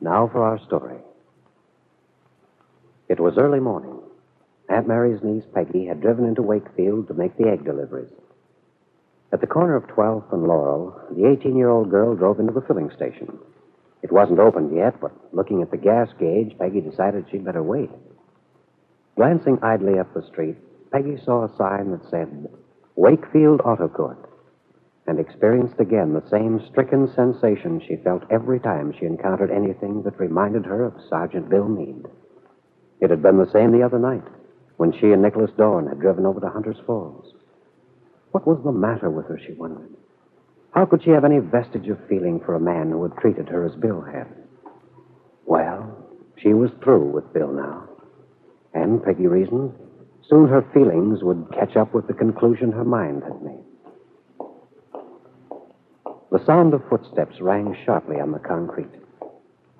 Now for our story. It was early morning. Aunt Mary's niece, Peggy, had driven into Wakefield to make the egg deliveries. At the corner of 12th and Laurel, the 18 year old girl drove into the filling station. It wasn't opened yet, but looking at the gas gauge, Peggy decided she'd better wait. Glancing idly up the street, Peggy saw a sign that said, Wakefield Auto Court and experienced again the same stricken sensation she felt every time she encountered anything that reminded her of Sergeant Bill Meade. It had been the same the other night when she and Nicholas Dorn had driven over to Hunter's Falls. What was the matter with her, she wondered? How could she have any vestige of feeling for a man who had treated her as Bill had? Well, she was through with Bill now. And, Peggy reasoned, soon her feelings would catch up with the conclusion her mind had made. The sound of footsteps rang sharply on the concrete.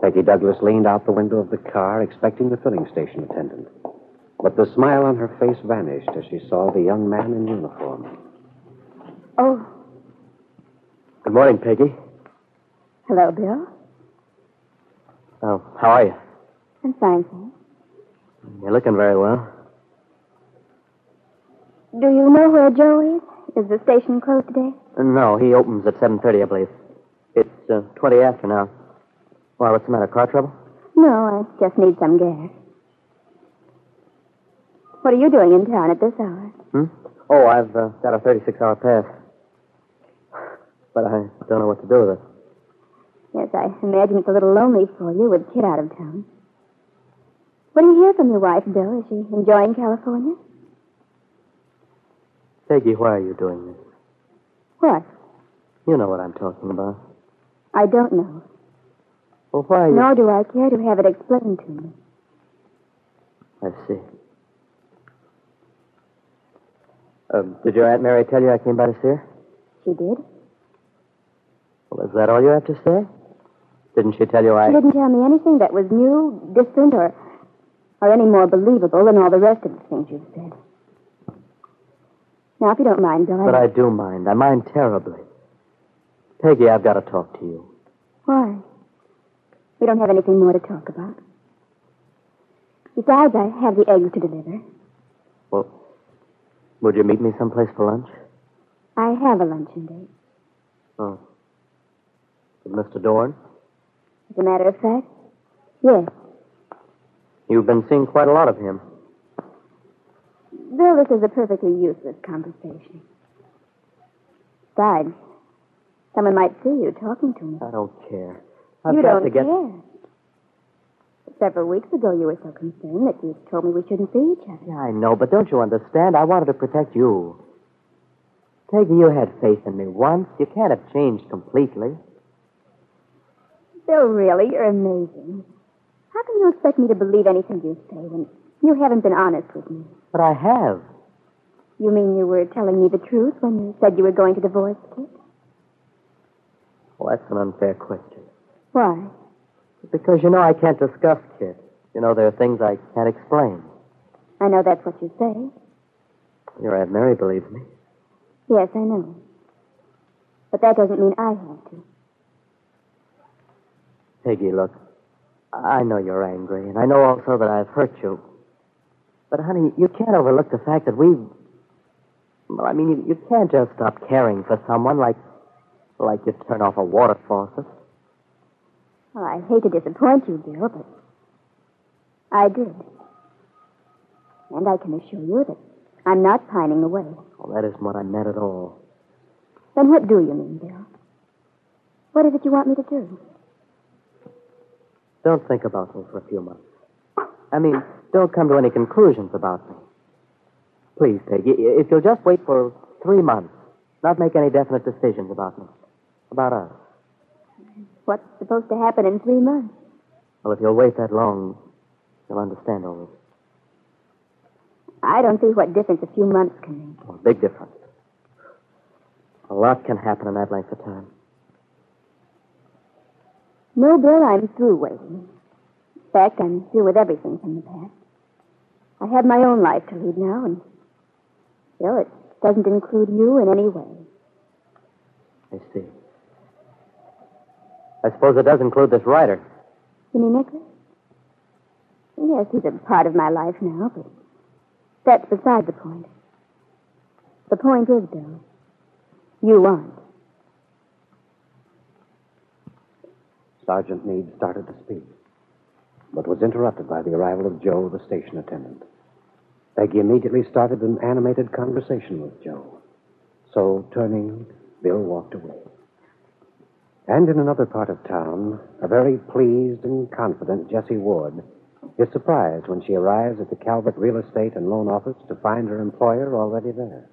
Peggy Douglas leaned out the window of the car, expecting the filling station attendant. But the smile on her face vanished as she saw the young man in uniform. Oh, Good morning, Peggy. hello, Bill. Oh, how are you? I'm fine, thanks. You're looking very well. Do you know where Joe is? Is the station closed today? No, he opens at 7.30, I believe. It's uh, 20 after now. Why, what's the matter? Car trouble? No, I just need some gas. What are you doing in town at this hour? Hmm? Oh, I've uh, got a 36-hour pass. But I don't know what to do with it. Yes, I imagine it's a little lonely for you with Kit out of town. What do you hear from your wife, Bill? Is she enjoying California? Peggy, why are you doing this? What? You know what I'm talking about. I don't know. Well, why are you... Nor do I care to have it explained to me. I see. Um, did your Aunt Mary tell you I came by to see her? She did? Well, is that all you have to say? Didn't she tell you I... She didn't tell me anything that was new, different, or, or any more believable than all the rest of the things you've said. Now, if you don't mind, Bill, But I do mind. I mind terribly. Peggy, I've got to talk to you. Why? We don't have anything more to talk about. Besides, I have the eggs to deliver. Well, would you meet me someplace for lunch? I have a luncheon date. Oh. With Mr. Dorn? As a matter of fact, yes. You've been seeing quite a lot of him. Bill, this is a perfectly useless conversation. Besides, someone might see you talking to me. I don't care. I've you got don't to get. care. Several weeks ago, you were so concerned that you told me we shouldn't see each other. Yeah, I know, but don't you understand? I wanted to protect you. Peggy, you had faith in me once. You can't have changed completely. Bill, really, you're amazing. How can you expect me to believe anything you say when you haven't been honest with me? But I have. You mean you were telling me the truth when you said you were going to divorce Kit? Well, that's an unfair question. Why? Because, you know, I can't discuss Kit. You know, there are things I can't explain. I know that's what you say. Your Aunt Mary believes me. Yes, I know. But that doesn't mean I have to. Peggy, look. I know you're angry, and I know also that I've hurt you. But, honey, you can't overlook the fact that we've. Well, I mean, you, you can't just stop caring for someone like. like you turn off a water faucet. Well, I hate to disappoint you, Bill, but I did. And I can assure you that I'm not pining away. Well, that isn't what I meant at all. Then what do you mean, Bill? What is it you want me to do? Don't think about me for a few months. I mean, don't come to any conclusions about me. Please, Peggy, if you'll just wait for three months, not make any definite decisions about me, about us. What's supposed to happen in three months? Well, if you'll wait that long, you'll understand all this. I don't see what difference a few months can make. Well, big difference. A lot can happen in that length of time. No, Bill, I'm through waiting. Fact, I'm through with everything from the past. I have my own life to lead now, and still, it doesn't include you in any way. I see. I suppose it does include this writer. You mean Nicholas? Yes, he's a part of my life now, but that's beside the point. The point is, Bill, you aren't. Sergeant Meade started to speak, but was interrupted by the arrival of Joe, the station attendant. Peggy immediately started an animated conversation with Joe. So, turning, Bill walked away. And in another part of town, a very pleased and confident Jessie Ward is surprised when she arrives at the Calvert Real Estate and Loan Office to find her employer already there.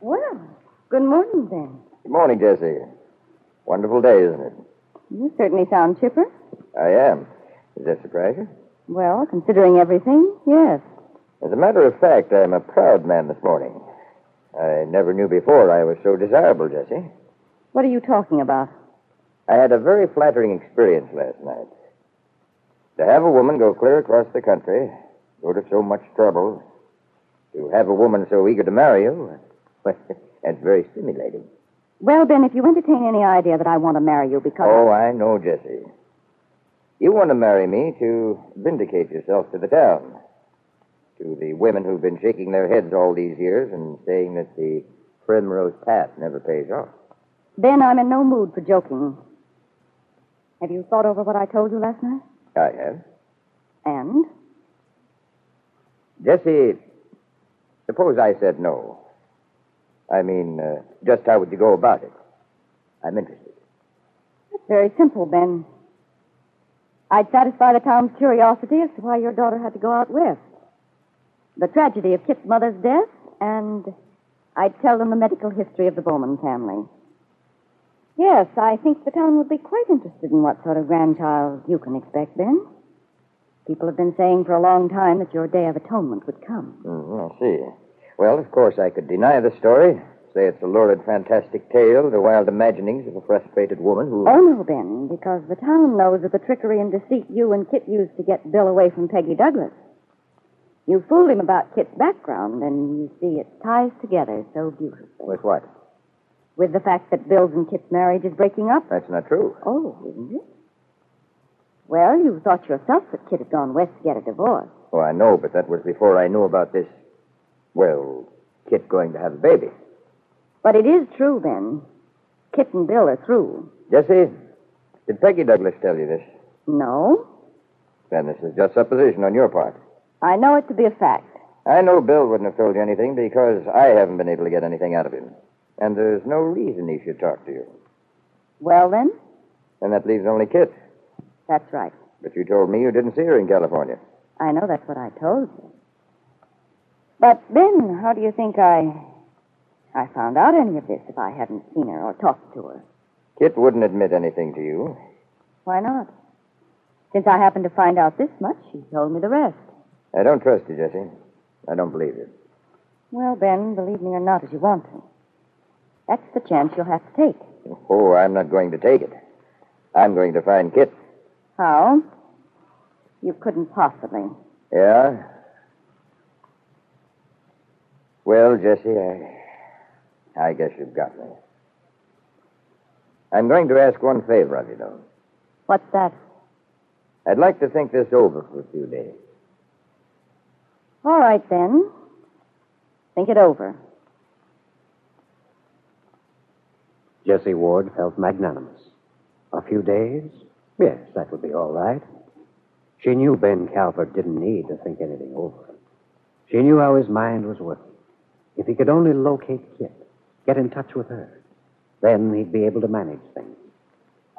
Well, good morning, Ben. Good morning, Jessie. Wonderful day, isn't it? You certainly sound chipper. I am. Does that surprise you? Well, considering everything, yes. As a matter of fact, I'm a proud man this morning. I never knew before I was so desirable, Jesse. What are you talking about? I had a very flattering experience last night. To have a woman go clear across the country, go to so much trouble, to have a woman so eager to marry you, well, that's very stimulating. Well, Ben, if you entertain any idea that I want to marry you because. Oh, I know, Jesse. You want to marry me to vindicate yourself to the town. To the women who've been shaking their heads all these years and saying that the primrose path never pays off. Ben, I'm in no mood for joking. Have you thought over what I told you last night? I have. And? Jesse, suppose I said no. I mean, uh, just how would you go about it? I'm interested. That's very simple, Ben. I'd satisfy the town's curiosity as to why your daughter had to go out west. The tragedy of Kit's mother's death, and I'd tell them the medical history of the Bowman family. Yes, I think the town would be quite interested in what sort of grandchild you can expect, Ben. People have been saying for a long time that your day of atonement would come. Mm, I see. Well, of course, I could deny the story, say it's a lurid, fantastic tale, the wild imaginings of a frustrated woman who. Oh, no, Ben, because the town knows of the trickery and deceit you and Kit used to get Bill away from Peggy Douglas. You fooled him about Kit's background, and you see it ties together so beautifully. With what? With the fact that Bill's and Kit's marriage is breaking up? That's not true. Oh, isn't it? Well, you thought yourself that Kit had gone west to get a divorce. Oh, I know, but that was before I knew about this. Well, Kit going to have a baby. But it is true, Ben. Kit and Bill are through. Jesse, did Peggy Douglas tell you this? No, Then this is just supposition on your part. I know it to be a fact. I know Bill wouldn't have told you anything because I haven't been able to get anything out of him. And there's no reason he should talk to you. Well, then, Then that leaves only Kit. that's right. But you told me you didn't see her in California. I know that's what I told you. But, Ben, how do you think I. I found out any of this if I hadn't seen her or talked to her? Kit wouldn't admit anything to you. Why not? Since I happened to find out this much, she told me the rest. I don't trust you, Jesse. I don't believe you. Well, Ben, believe me or not as you want to. That's the chance you'll have to take. Oh, I'm not going to take it. I'm going to find Kit. How? You couldn't possibly. Yeah? Well, Jesse, I, I guess you've got me. I'm going to ask one favor of you, though. What's that? I'd like to think this over for a few days. All right, then. Think it over. Jesse Ward felt magnanimous. A few days? Yes, that would be all right. She knew Ben Calvert didn't need to think anything over. She knew how his mind was working. If he could only locate Kit, get in touch with her, then he'd be able to manage things.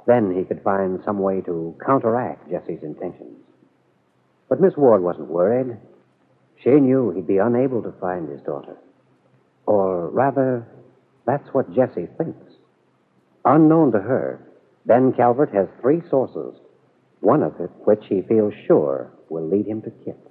Then he could find some way to counteract Jessie's intentions. But Miss Ward wasn't worried. She knew he'd be unable to find his daughter Or rather, that's what Jessie thinks. Unknown to her, Ben Calvert has three sources, one of it which he feels sure will lead him to Kit.